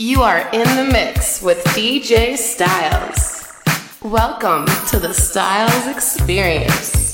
You are in the mix with DJ Styles. Welcome to the Styles Experience.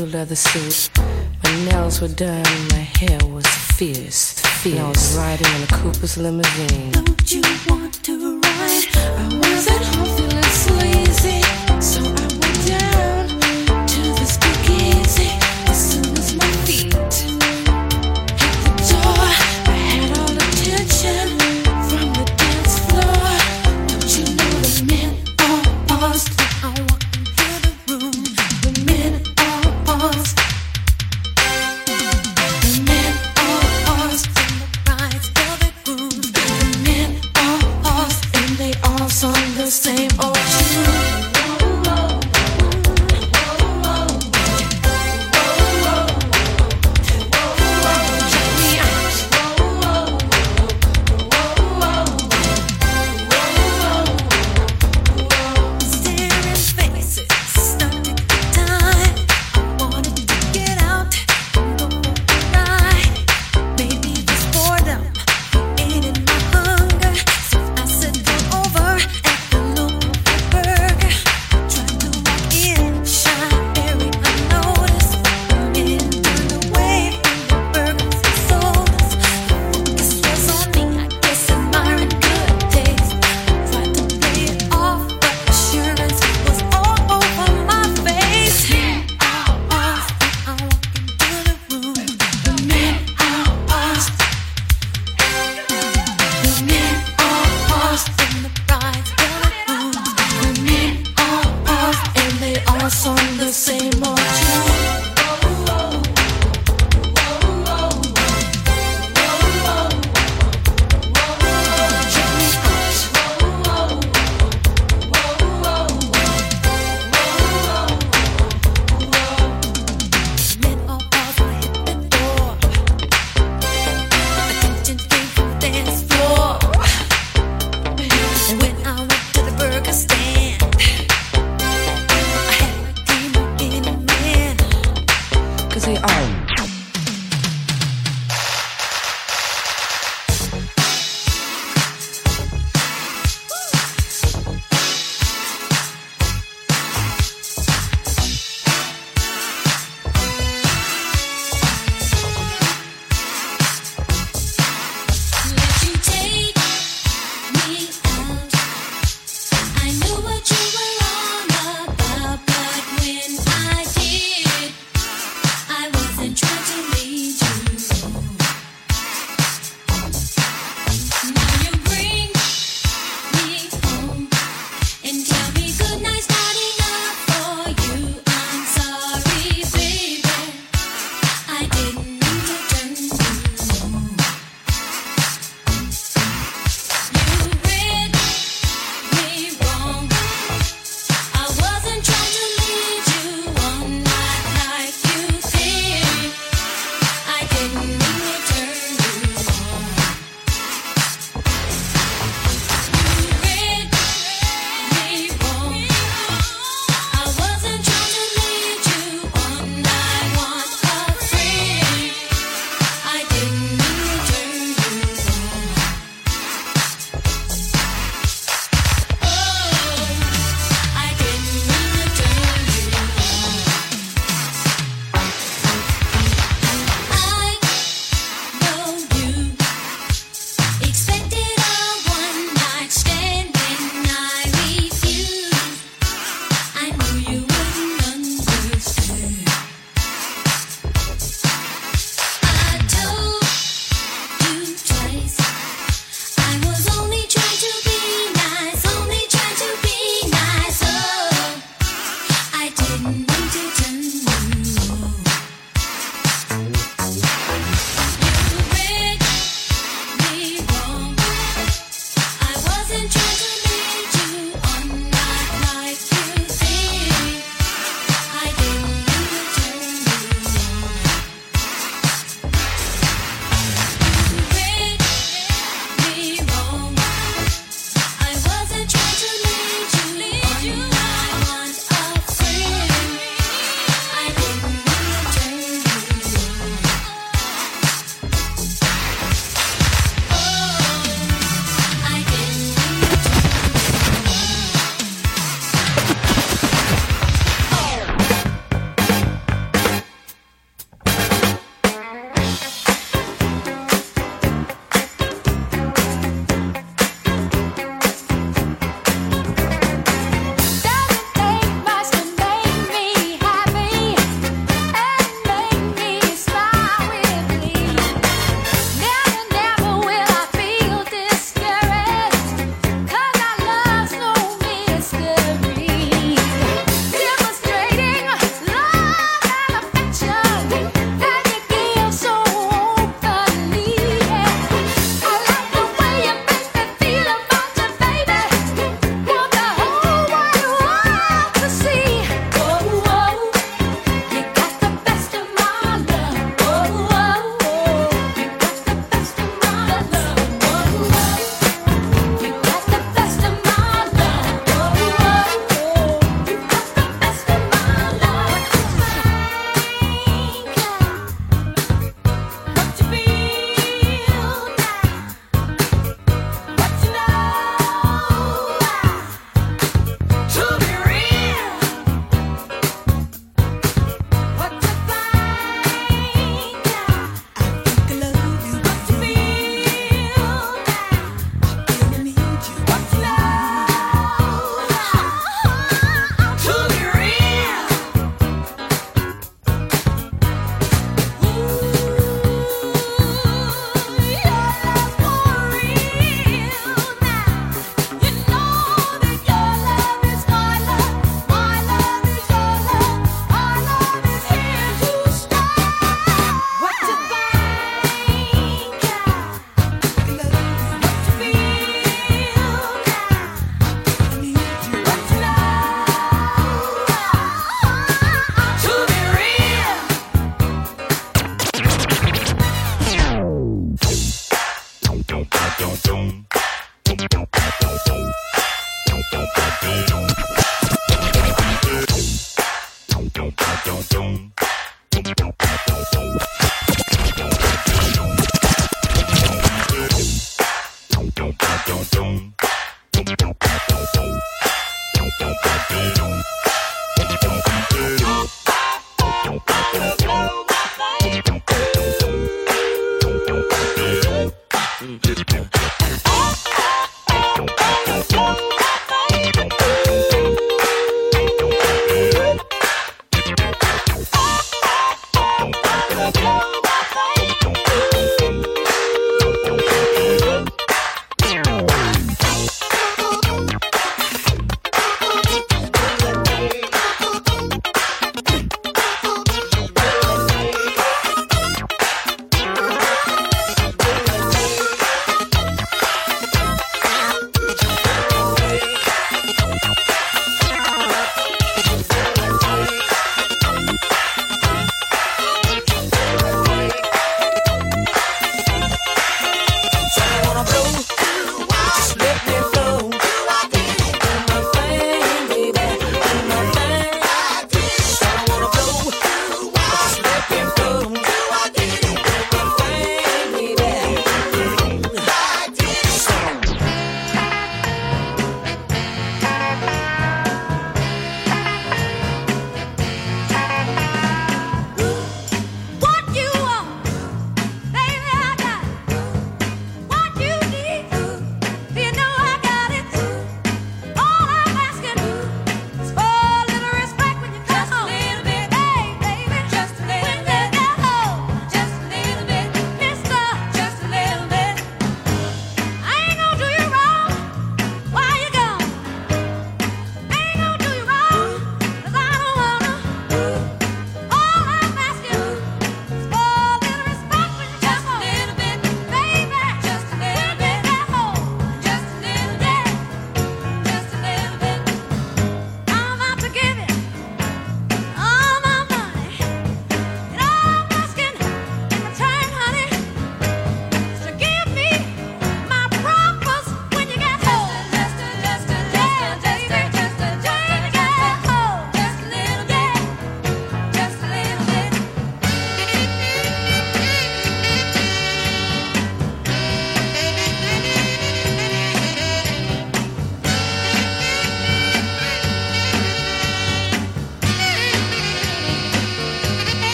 blue leather suit. My nails were done, my hair was fierce. fierce. I was riding in a Cooper's limousine. Don't you want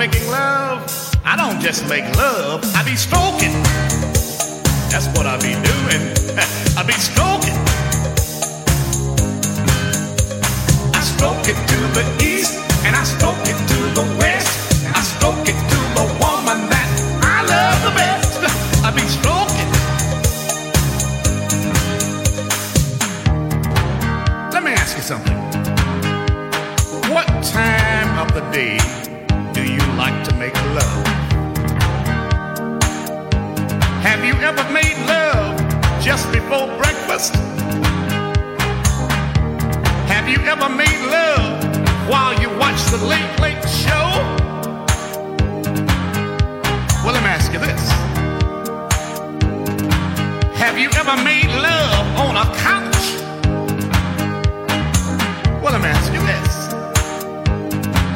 making love, I don't just make love, I be stroking. That's what I be doing. I be stroking. I stroke it to the east and I stroke it to the west. I stroke it to the woman that I love the best. I be stroking. Let me ask you something. What time of the day you ever made love just before breakfast? Have you ever made love while you watch the late, late show? Well, let me ask you this. Have you ever made love on a couch? Well, let me ask you this.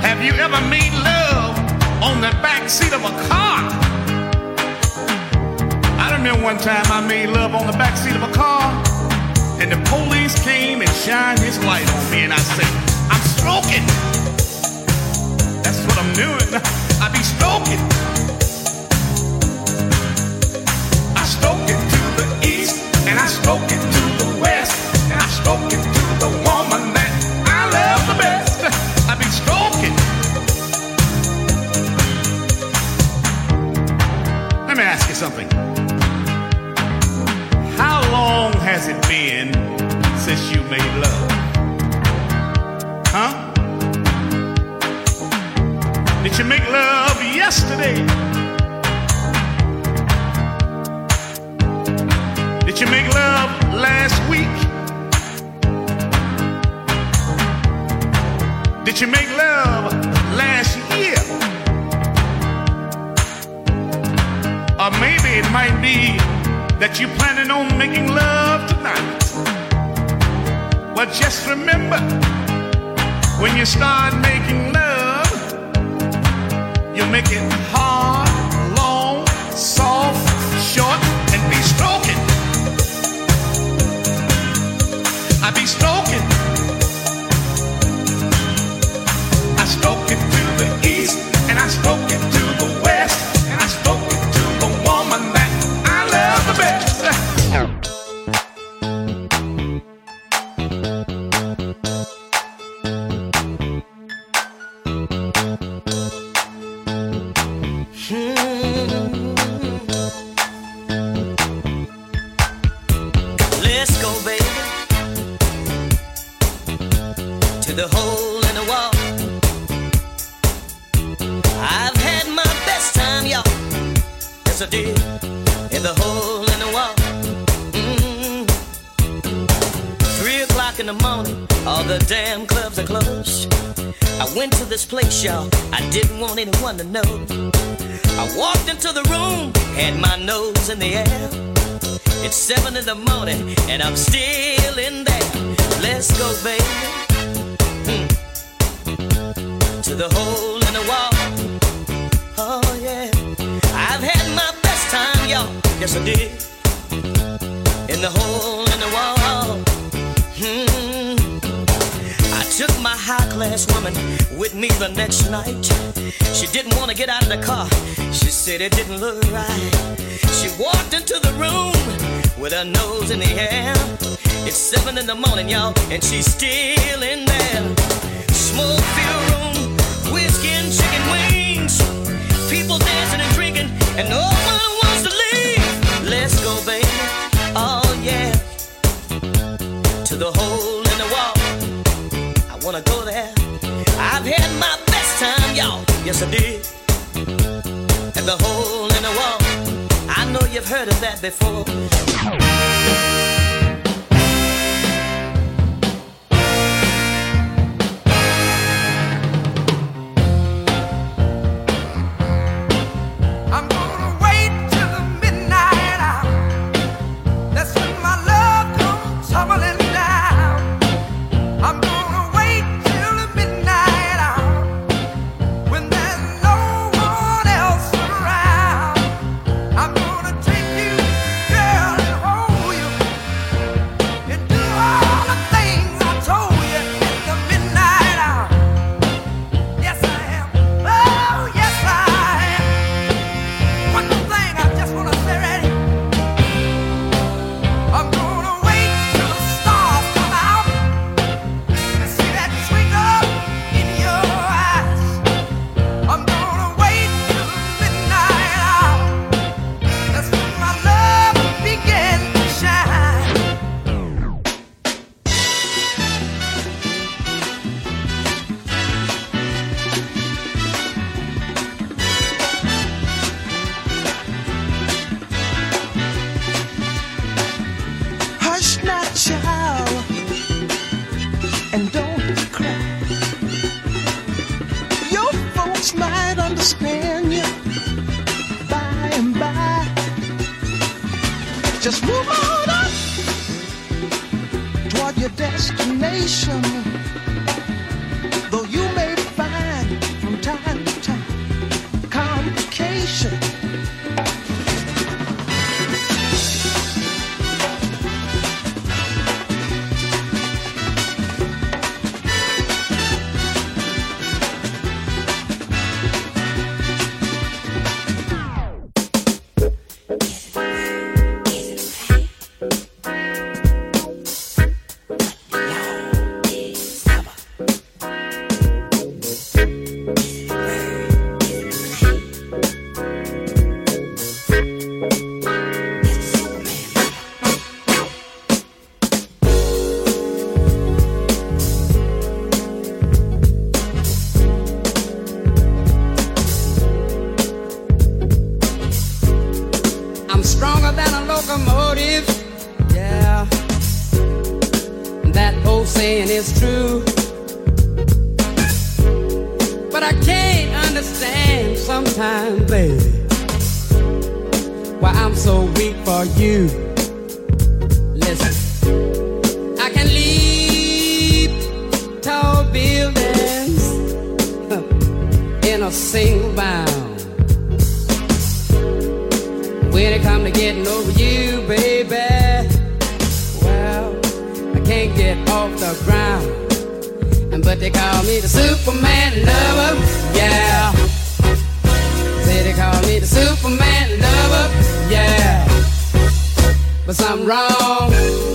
Have you ever made love on the back seat of a car? Remember one time I made love on the back seat of a car, and the police came and shined his light on me, and I said, I'm stroking. That's what I'm doing. I be stroking. I stroke it to the east, and I stroke it to the west, and I stroke it to the woman that I love the best. I be stroking. Let me ask you something. Has it been since you made love? Huh? Did you make love yesterday? Did you make love last week? Did you make love last year? Or maybe it might be that you're planning on making love tonight. But just remember, when you start making love, you make it hard, long, soft, short, and be stroking. I be stroking. I stroke it to the east, and I stroke it to the west, in the air. It's seven in the morning and I'm still in there. Let's go, baby. Hmm. To the hole in the wall. Oh, yeah. I've had my best time, y'all. Yes, I did. In the hole in the wall. Hmm. I took my high class woman with me the next night. She didn't want to get out of the car. She said it didn't look right. Walked into the room with her nose in the air. It's seven in the morning, y'all, and she's still in there. Smoke filled room, whiskey and chicken wings. People dancing and drinking, and no one wants to leave. Let's go, baby. Oh, yeah. To the hole in the wall. I wanna go there. I've had my best time, y'all. Yes, I did. And the hole in the wall. Know you've heard of that before. stronger than a locomotive. Yeah, that old saying is true. But I can't understand sometimes, baby, why I'm so weak for you. Listen, I can leap tall buildings in a single bound. getting over you, baby. Well, I can't get off the ground. But they call me the Superman lover, yeah. Say they call me the Superman lover, yeah. But something wrong.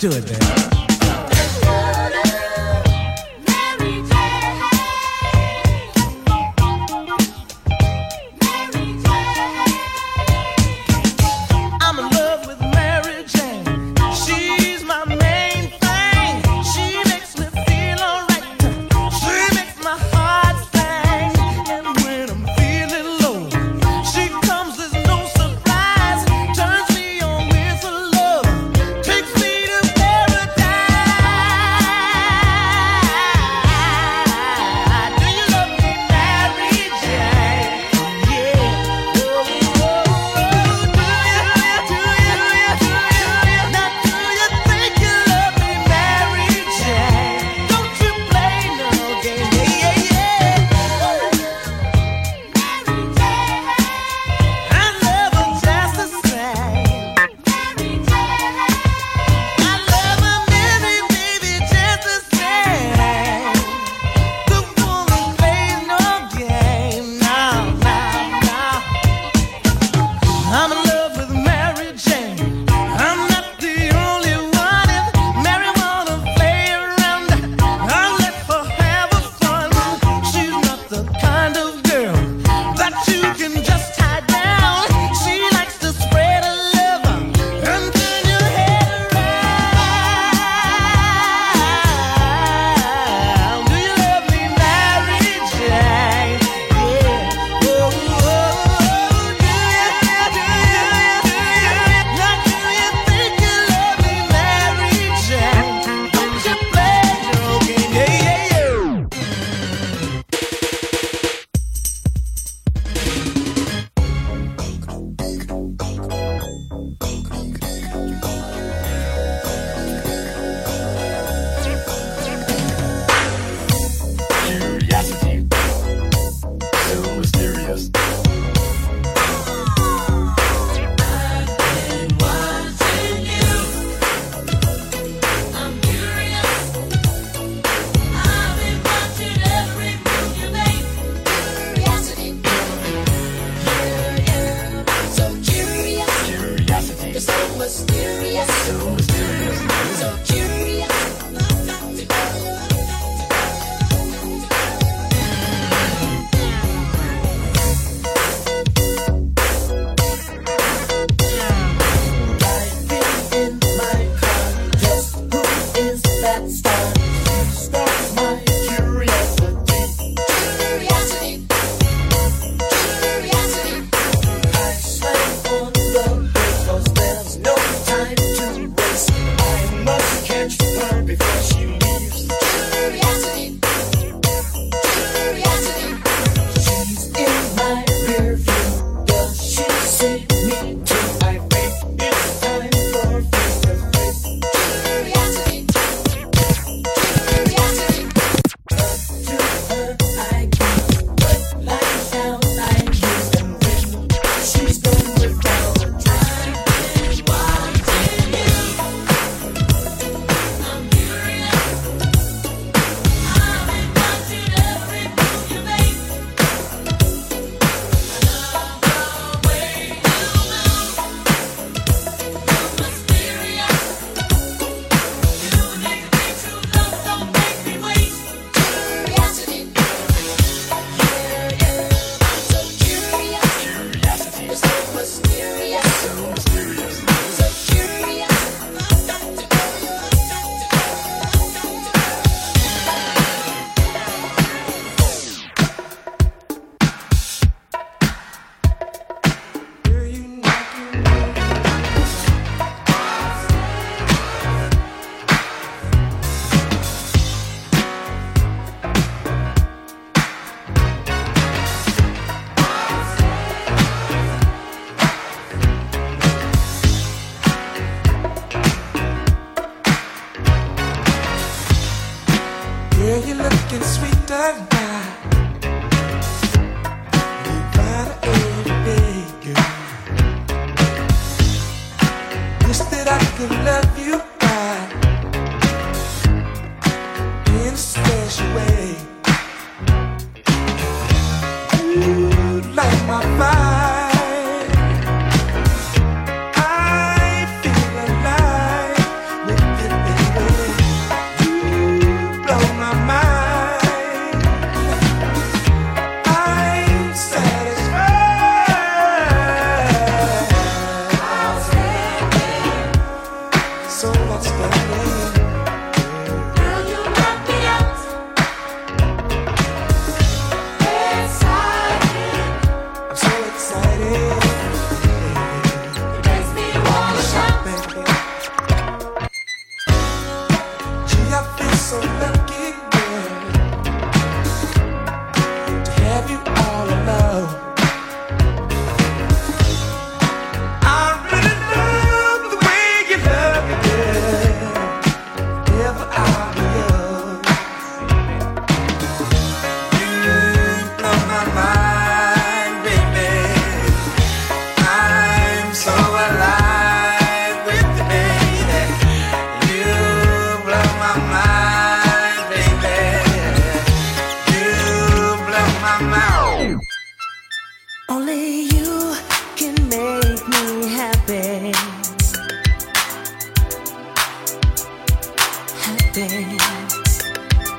Do it, baby.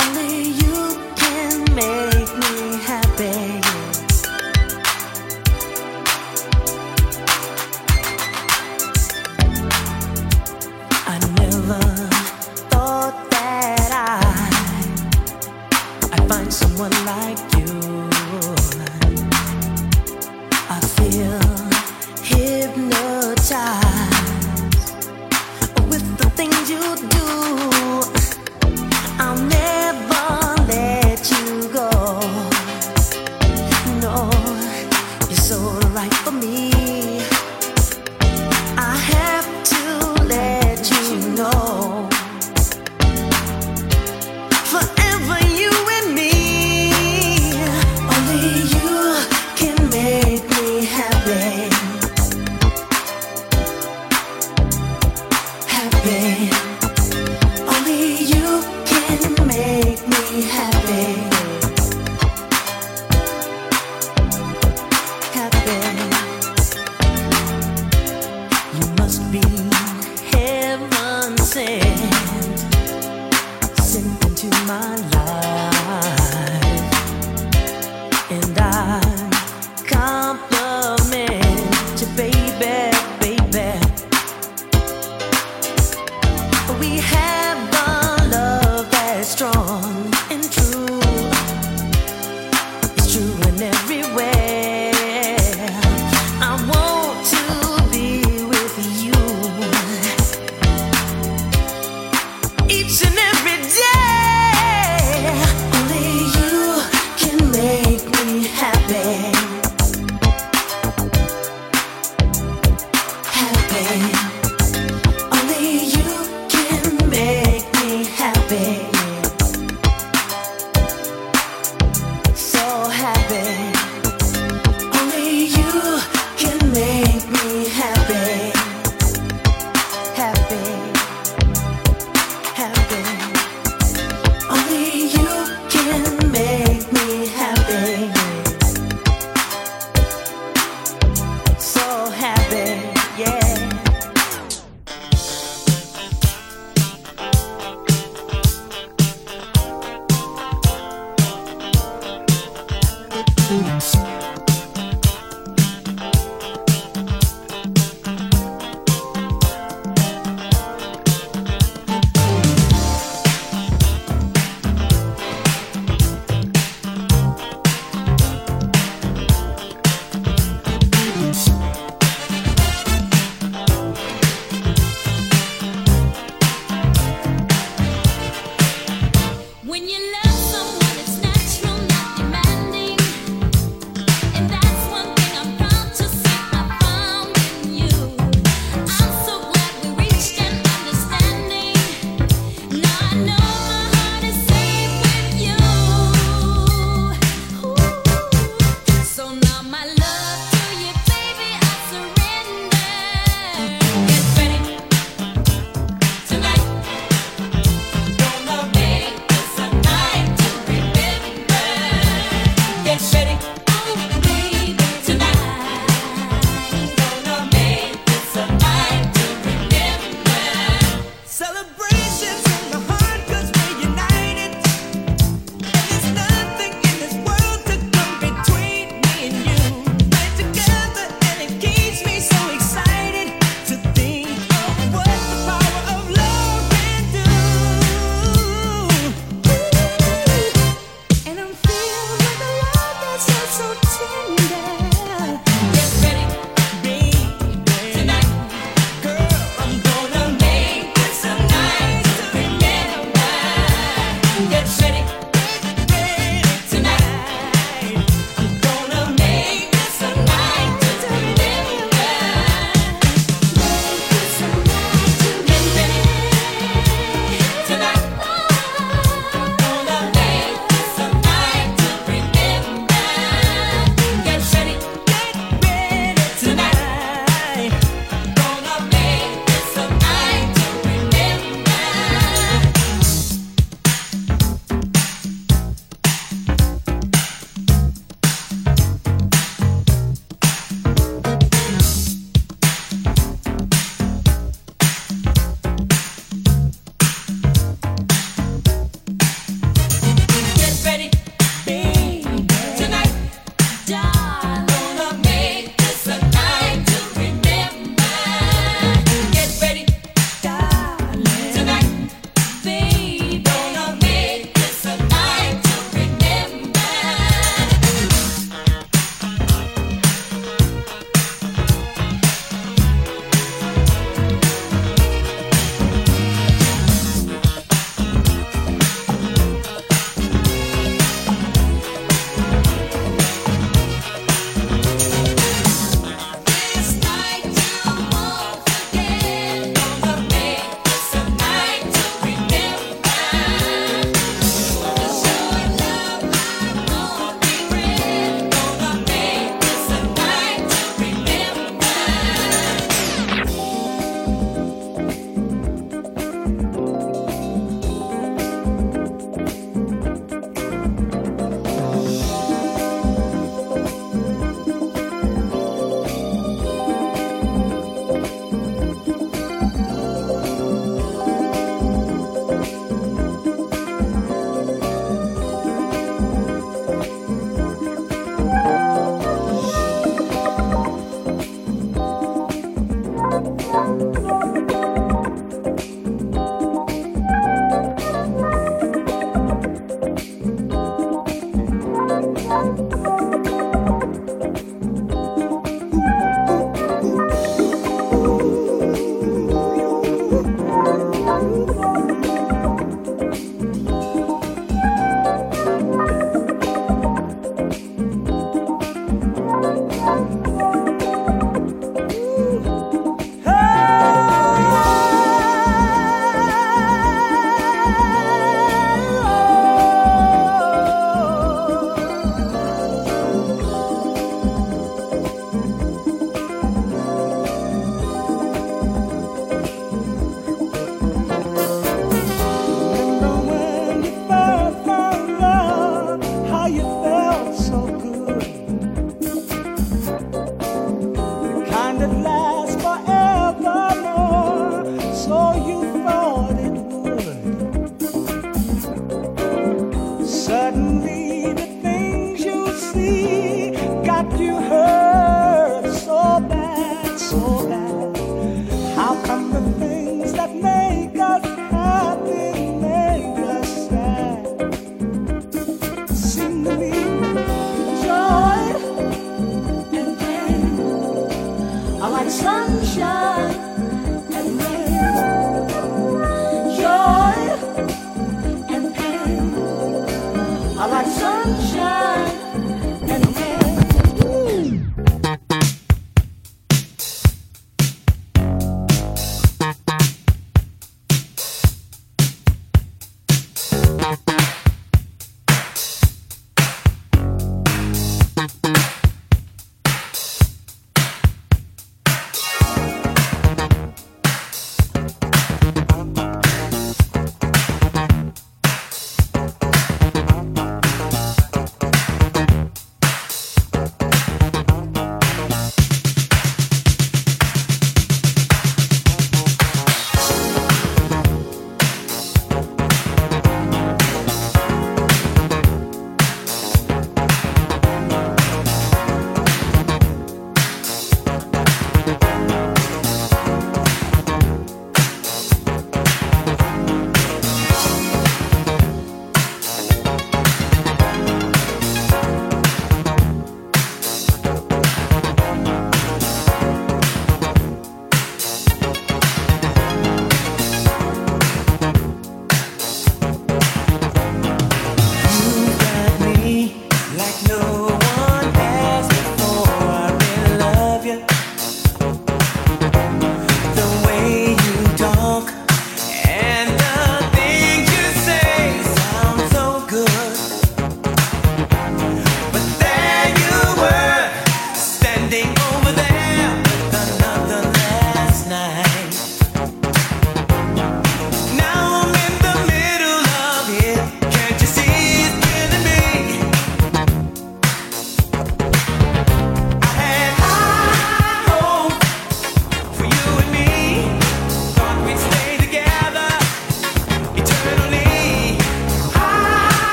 only you can make.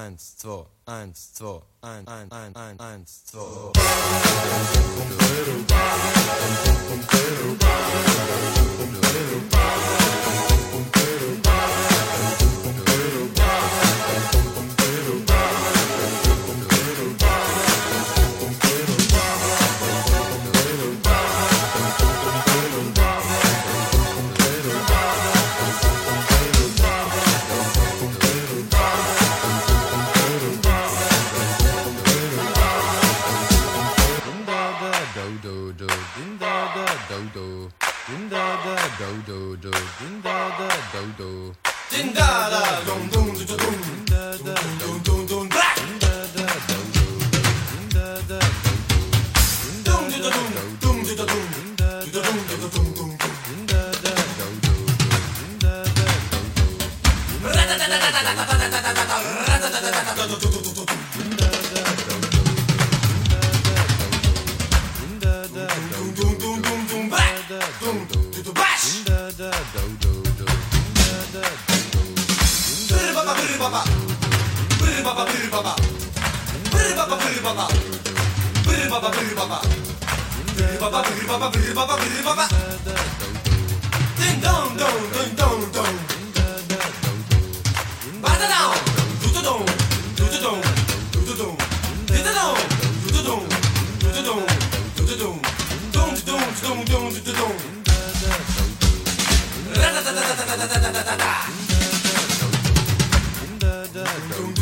eins, zwei, eins, zwei, ein, ein, ein, ein, eins, zwei. do. Ding da da do do. Ding da da dum dum dum dum. Ding da da dum dum. baba, biri baba, biri baba, do do